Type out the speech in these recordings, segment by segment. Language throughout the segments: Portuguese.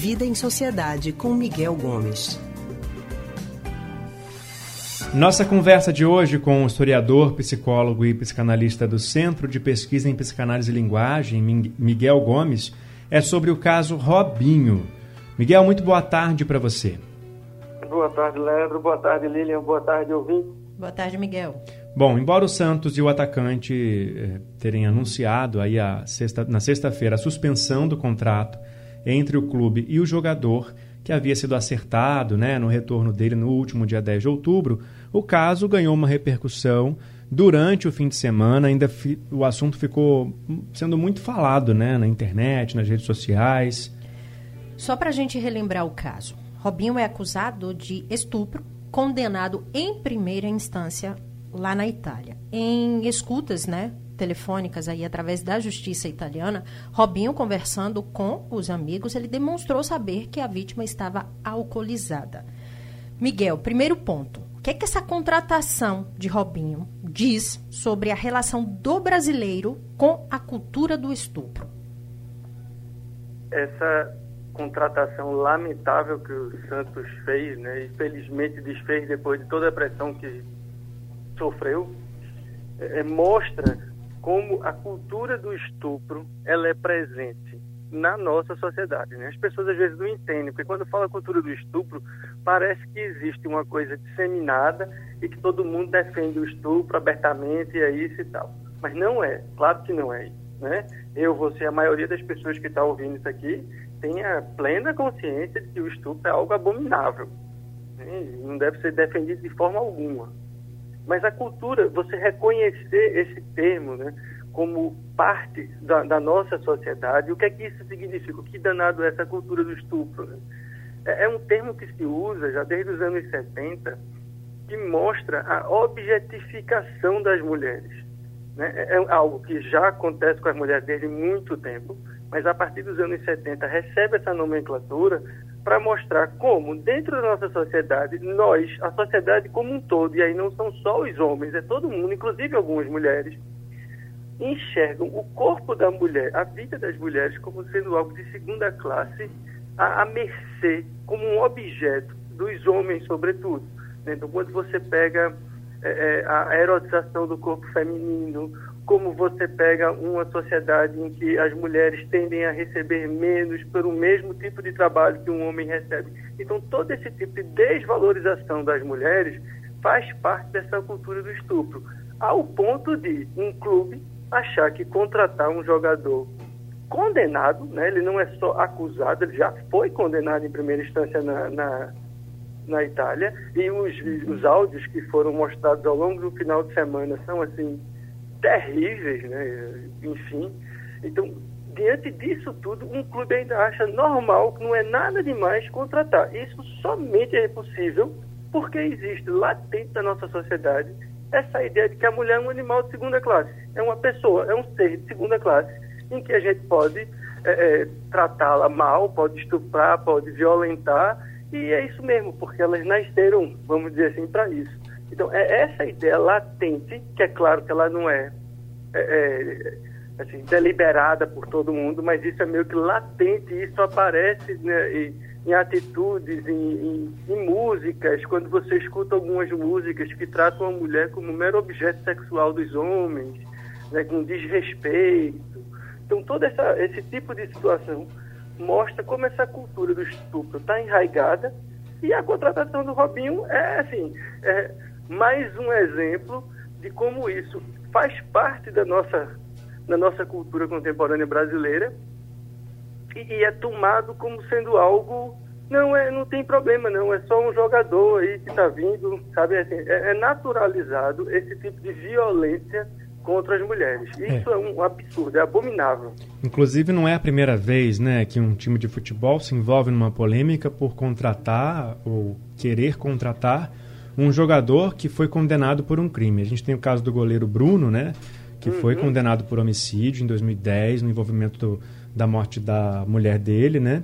Vida em Sociedade com Miguel Gomes. Nossa conversa de hoje com o historiador, psicólogo e psicanalista do Centro de Pesquisa em Psicanálise e Linguagem, Miguel Gomes, é sobre o caso Robinho. Miguel, muito boa tarde para você. Boa tarde, Leandro. Boa tarde, Lilian. Boa tarde, ouvinte. Boa tarde, Miguel. Bom, embora o Santos e o atacante eh, terem anunciado aí a sexta, na sexta-feira a suspensão do contrato entre o clube e o jogador, que havia sido acertado né, no retorno dele no último dia 10 de outubro, o caso ganhou uma repercussão durante o fim de semana, ainda fi, o assunto ficou sendo muito falado né, na internet, nas redes sociais. Só para a gente relembrar o caso, Robinho é acusado de estupro, condenado em primeira instância lá na Itália. Em escutas, né, telefônicas aí através da justiça italiana, Robinho conversando com os amigos, ele demonstrou saber que a vítima estava alcoolizada. Miguel, primeiro ponto. O que é que essa contratação de Robinho diz sobre a relação do brasileiro com a cultura do estupro? Essa contratação lamentável que o Santos fez, né, e felizmente desfez depois de toda a pressão que sofreu, é, mostra como a cultura do estupro ela é presente na nossa sociedade. Né? As pessoas às vezes não entendem, porque quando fala cultura do estupro, parece que existe uma coisa disseminada e que todo mundo defende o estupro abertamente e é isso e tal. Mas não é, claro que não é. Né? Eu, você, a maioria das pessoas que está ouvindo isso aqui, tenha plena consciência de que o estupro é algo abominável. Né? Não deve ser defendido de forma alguma. Mas a cultura, você reconhecer esse termo né, como parte da, da, nossa sociedade, o que é que isso significa? O que danado é essa cultura do estupro? Né? É, é um termo que se usa já desde os anos 70, que mostra a objetificação das mulheres. Né? É, é algo que já acontece com as mulheres desde muito tempo, mas a partir dos anos 70 recebe essa nomenclatura para mostrar como, dentro da nossa sociedade, nós, a sociedade como um todo, e aí não são só os homens, é todo mundo, inclusive algumas mulheres, enxergam o corpo da mulher, a vida das mulheres, como sendo algo de segunda classe, a, a mercê, como um objeto dos homens, sobretudo. Então, quando você pega é, é a erotização do corpo feminino, como você pega uma sociedade em que as mulheres tendem a receber menos pelo mesmo tipo de trabalho que um homem recebe. Então, todo esse tipo de desvalorização das mulheres faz parte dessa cultura do estupro, ao ponto de um clube achar que contratar um jogador condenado, né, ele não é só acusado, ele já foi condenado em primeira instância na, na, na Itália, e os, os áudios que foram mostrados ao longo do final de semana são assim terríveis, né? Enfim. Então, diante disso tudo, um clube ainda acha normal, que não é nada demais contratar. Isso somente é possível porque existe latente na nossa sociedade essa ideia de que a mulher é um animal de segunda classe. É uma pessoa, é um ser de segunda classe, em que a gente pode é, é, tratá-la mal, pode estuprar, pode violentar, e é isso mesmo, porque elas nasceram, vamos dizer assim, para isso. Então, é essa ideia latente, que é claro que ela não é, é, é assim, deliberada por todo mundo, mas isso é meio que latente, isso aparece né, em, em, atitudes, em, em, em, músicas, quando você escuta algumas músicas que tratam a mulher como mero objeto sexual dos homens, né, com desrespeito. Então, todo essa, esse tipo de situação mostra como essa cultura do estupro está enraigada e a contratação do Robinho é assim, é, mais um exemplo de como isso faz parte da nossa, da nossa cultura contemporânea brasileira e, e é tomado como sendo algo não é não tem problema não é só um jogador aí que está vindo sabe assim, é, é, naturalizado esse tipo de violência contra as mulheres é. isso é. é um absurdo é abominável inclusive não é a primeira vez né que um time de futebol se envolve numa polêmica por contratar ou querer contratar um jogador que foi condenado por um crime. A gente tem o caso do goleiro Bruno, né? Que uhum. foi condenado por homicídio em 2010, no envolvimento do, da morte da mulher dele, né?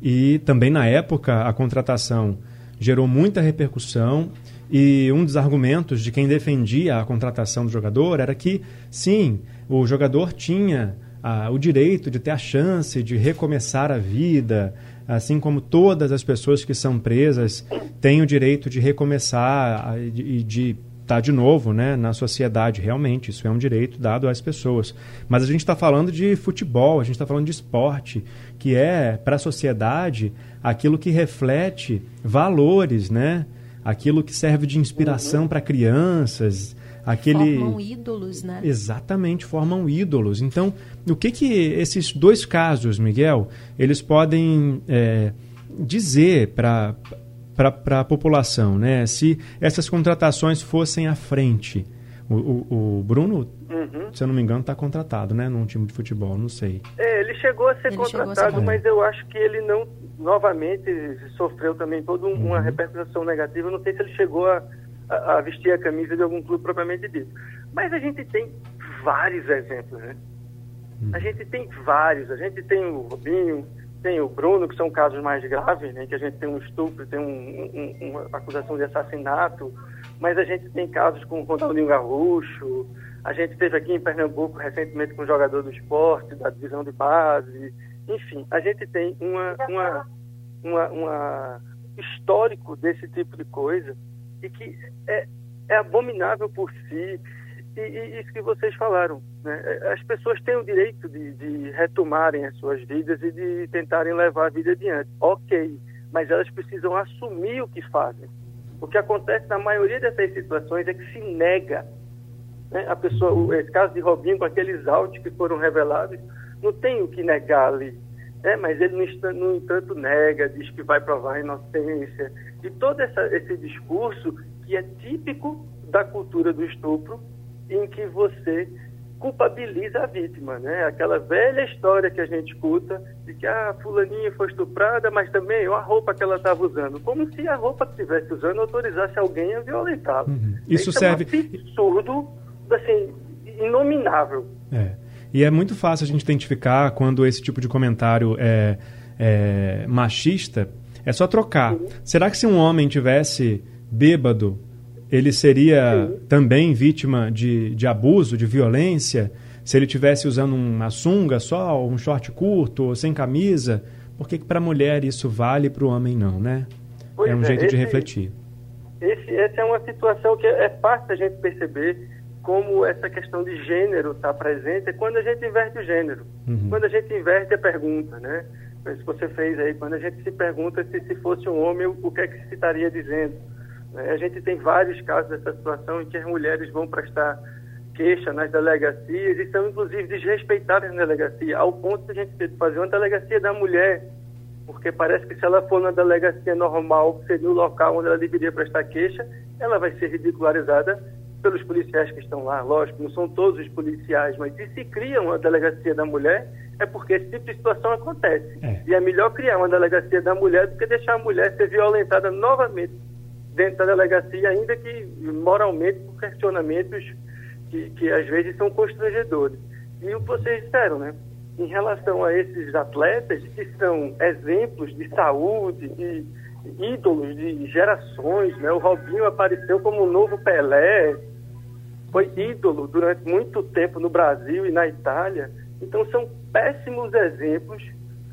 E também na época a contratação gerou muita repercussão e um dos argumentos de quem defendia a contratação do jogador era que, sim, o jogador tinha ah, o direito de ter a chance de recomeçar a vida, assim como todas as pessoas que são presas têm o direito de recomeçar e de, estar tá de novo né, na sociedade, realmente. Isso é um direito dado às pessoas. Mas a gente está falando de futebol, a gente está falando de esporte, que é, para a sociedade, aquilo que reflete valores, né? aquilo que serve de inspiração uhum. para crianças. Aquele... Formam ídolos, né? Exatamente, formam ídolos. Então, o que que esses dois casos, Miguel, eles podem é, dizer para para a população, né? Se essas contratações fossem à frente, o, o, o Bruno, uhum. se eu não me engano, está contratado, né, num time de futebol, não sei. É, ele chegou a ser ele contratado, a ser... mas eu acho que ele não, novamente, sofreu também toda um, uma uhum. repercussão negativa. Eu não sei se ele chegou a, a, a, vestir a camisa de algum clube propriamente dito. Mas a gente tem vários exemplos, né? Uhum. A gente tem vários. A gente tem o Robinho, tem o Bruno, que são casos mais graves, né, que a gente tem um estupro, tem um, um, uma acusação de assassinato, mas a gente tem casos com o Ronaldinho Gaúcho, a gente teve aqui em Pernambuco recentemente com um jogador do esporte, da divisão de base, enfim, a gente tem uma, uma, uma, uma histórico desse tipo de coisa e que é, é abominável por si, e, e, isso que vocês falaram, né? as pessoas têm o direito de, de, retomarem as suas vidas e de tentarem levar a vida adiante. Ok, mas elas precisam assumir o que fazem. O que acontece na maioria dessas situações é que se nega. Né? A pessoa, esse caso de Robinho com aqueles autos que foram revelados, não tem o que negar ali. Né? Mas ele, no entanto, nega, diz que vai provar a inocência. E todo essa, esse discurso que é típico da cultura do estupro, em que você culpabiliza a vítima, né? Aquela velha história que a gente escuta de que a ah, fulaninha foi estuprada, mas também a roupa que ela estava usando, como se a roupa que estivesse usando autorizasse alguém a violentá-la. Uhum. Isso, Isso serve é um absurdo, assim, inominável. É. E é muito fácil a gente identificar quando esse tipo de comentário é, é machista. É só trocar. Uhum. Será que se um homem tivesse bêbado ele seria Sim. também vítima de, de abuso, de violência, se ele tivesse usando uma sunga só, um short curto, sem camisa? Por que, que para a mulher isso vale e para o homem não, né? Pois é um é, jeito esse, de refletir. Esse, essa é uma situação que é fácil a gente perceber como essa questão de gênero está presente é quando a gente inverte o gênero. Uhum. Quando a gente inverte a pergunta, né? Isso que você fez aí, quando a gente se pergunta se se fosse um homem, o que é que se estaria dizendo? Né? A gente tem vários casos dessa situação em que as mulheres vão prestar queixa nas delegacias e são, inclusive, desrespeitadas na delegacia, ao ponto de a gente ter que fazer uma delegacia da mulher, porque parece que se ela for na delegacia normal, que seria o local onde ela deveria prestar queixa, ela vai ser ridicularizada pelos policiais que estão lá. Lógico, não são todos os policiais, mas se se cria uma delegacia da mulher, é porque esse tipo de situação acontece. É. E é melhor criar uma delegacia da mulher do que deixar a mulher ser violentada novamente dentro da delegacia, ainda que moralmente por questionamentos que, que às vezes são constrangedores. E o que vocês disseram, né? Em relação a esses atletas que são exemplos de saúde, de ídolos de gerações, né? O Robinho apareceu como o novo Pelé, foi ídolo durante muito tempo no Brasil e na Itália. Então são péssimos exemplos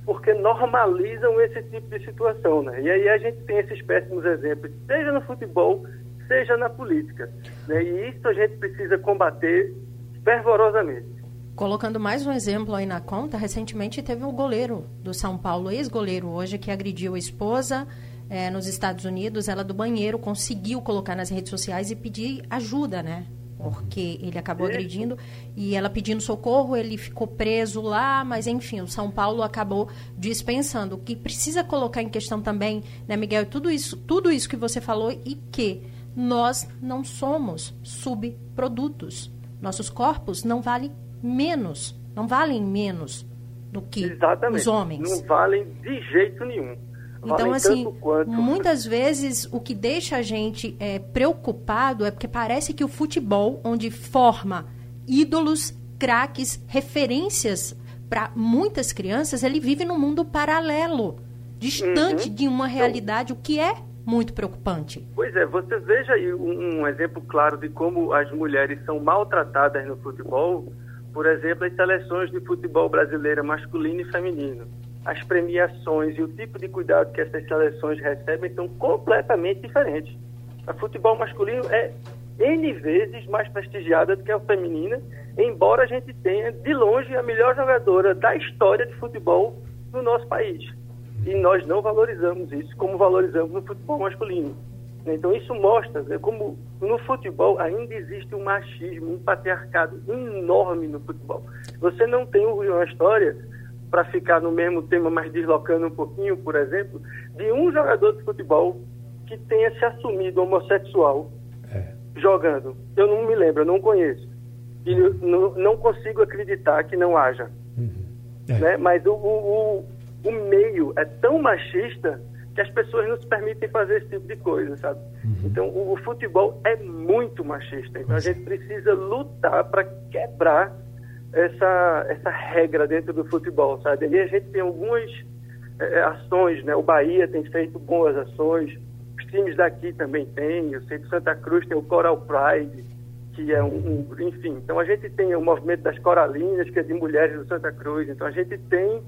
porque normalizam esse tipo de situação, né? E aí a gente tem esses péssimos exemplos, seja no futebol, seja na política, né? E isso a gente precisa combater fervorosamente. Colocando mais um exemplo aí na conta, recentemente teve um goleiro do São Paulo, ex-goleiro hoje, que agrediu a esposa é, nos Estados Unidos. Ela do banheiro conseguiu colocar nas redes sociais e pedir ajuda, né? Porque ele acabou agredindo e ela pedindo socorro, ele ficou preso lá, mas enfim, o São Paulo acabou dispensando. O que precisa colocar em questão também, né, Miguel, tudo isso, tudo isso que você falou e que nós não somos subprodutos. Nossos corpos não valem menos, não valem menos do que Exatamente. os homens. Não valem de jeito nenhum. Então, assim, muitas vezes o que deixa a gente é, preocupado é porque parece que o futebol, onde forma ídolos, craques, referências para muitas crianças, ele vive num mundo paralelo, distante uhum. de uma então realidade, o que é muito preocupante. Pois é, você veja aí um, um exemplo claro de como as mulheres são maltratadas no futebol, por exemplo, as seleções de futebol brasileira masculino e feminino as premiações e o tipo de cuidado que essas seleções recebem são completamente diferentes. O futebol masculino é N vezes mais prestigiada do que a feminina, embora a gente tenha, de longe, a melhor jogadora da história de futebol no nosso país. E nós não valorizamos isso como valorizamos no futebol masculino. Então isso mostra né, como no futebol ainda existe um machismo, um patriarcado enorme no futebol. Você não tem uma história, para ficar no mesmo tema, mas deslocando um pouquinho, por exemplo, de um jogador de futebol que tenha se assumido homossexual é. jogando. Eu não me lembro, eu não conheço. E não, não consigo acreditar que não haja. Uhum. É. Né? Mas o, o, o meio é tão machista que as pessoas não se permitem fazer esse tipo de coisa, sabe? Uhum. Então, o, o, futebol é muito machista. Então, a gente precisa lutar para quebrar essa, essa regra dentro do futebol, sabe? E a gente tem algumas é, ações, né? O Bahia tem feito boas ações, os times daqui também têm, eu sei que Santa Cruz tem o Coral Pride, que é um, um, enfim, então a gente tem o movimento das Coralinas, que é de mulheres do Santa Cruz, então a gente tem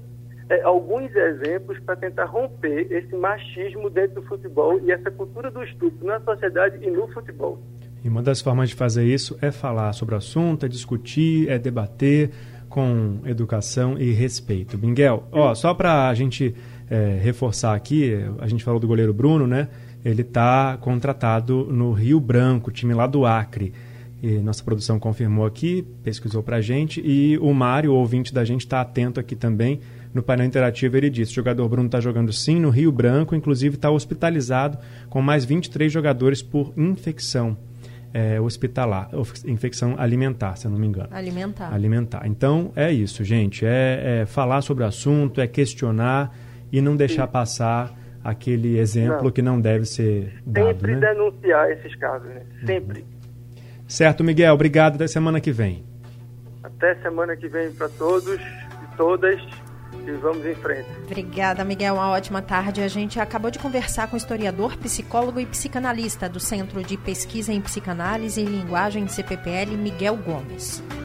é, alguns exemplos para tentar romper esse machismo dentro do futebol e essa cultura do estupro na sociedade e no futebol. E uma das formas de fazer isso é falar sobre o assunto, é discutir, é debater com educação e respeito. Miguel, ó, só para a gente é, reforçar aqui, a gente falou do goleiro Bruno, né? Ele está contratado no Rio Branco, time lá do Acre. E nossa produção confirmou aqui, pesquisou para a gente, e o Mário, ouvinte da gente, está atento aqui também no painel interativo, ele disse: o jogador Bruno está jogando sim no Rio Branco, inclusive está hospitalizado com mais 23 jogadores por infecção é, hospitalar, infecção alimentar, se eu não me engano. Alimentar. Alimentar. Então é isso, gente. É, é falar sobre o assunto, é questionar e não deixar sim. passar aquele exemplo não. que não deve ser dado. Sempre né? denunciar esses casos, né? Sempre. Uhum. Certo, Miguel. Obrigado. Até semana que vem. Até semana que vem para todos e todas e vamos em frente. Obrigada, Miguel. Uma ótima tarde. A gente acabou de conversar com o historiador, psicólogo e psicanalista do Centro de Pesquisa em Psicanálise e Linguagem CPPL, Miguel Gomes.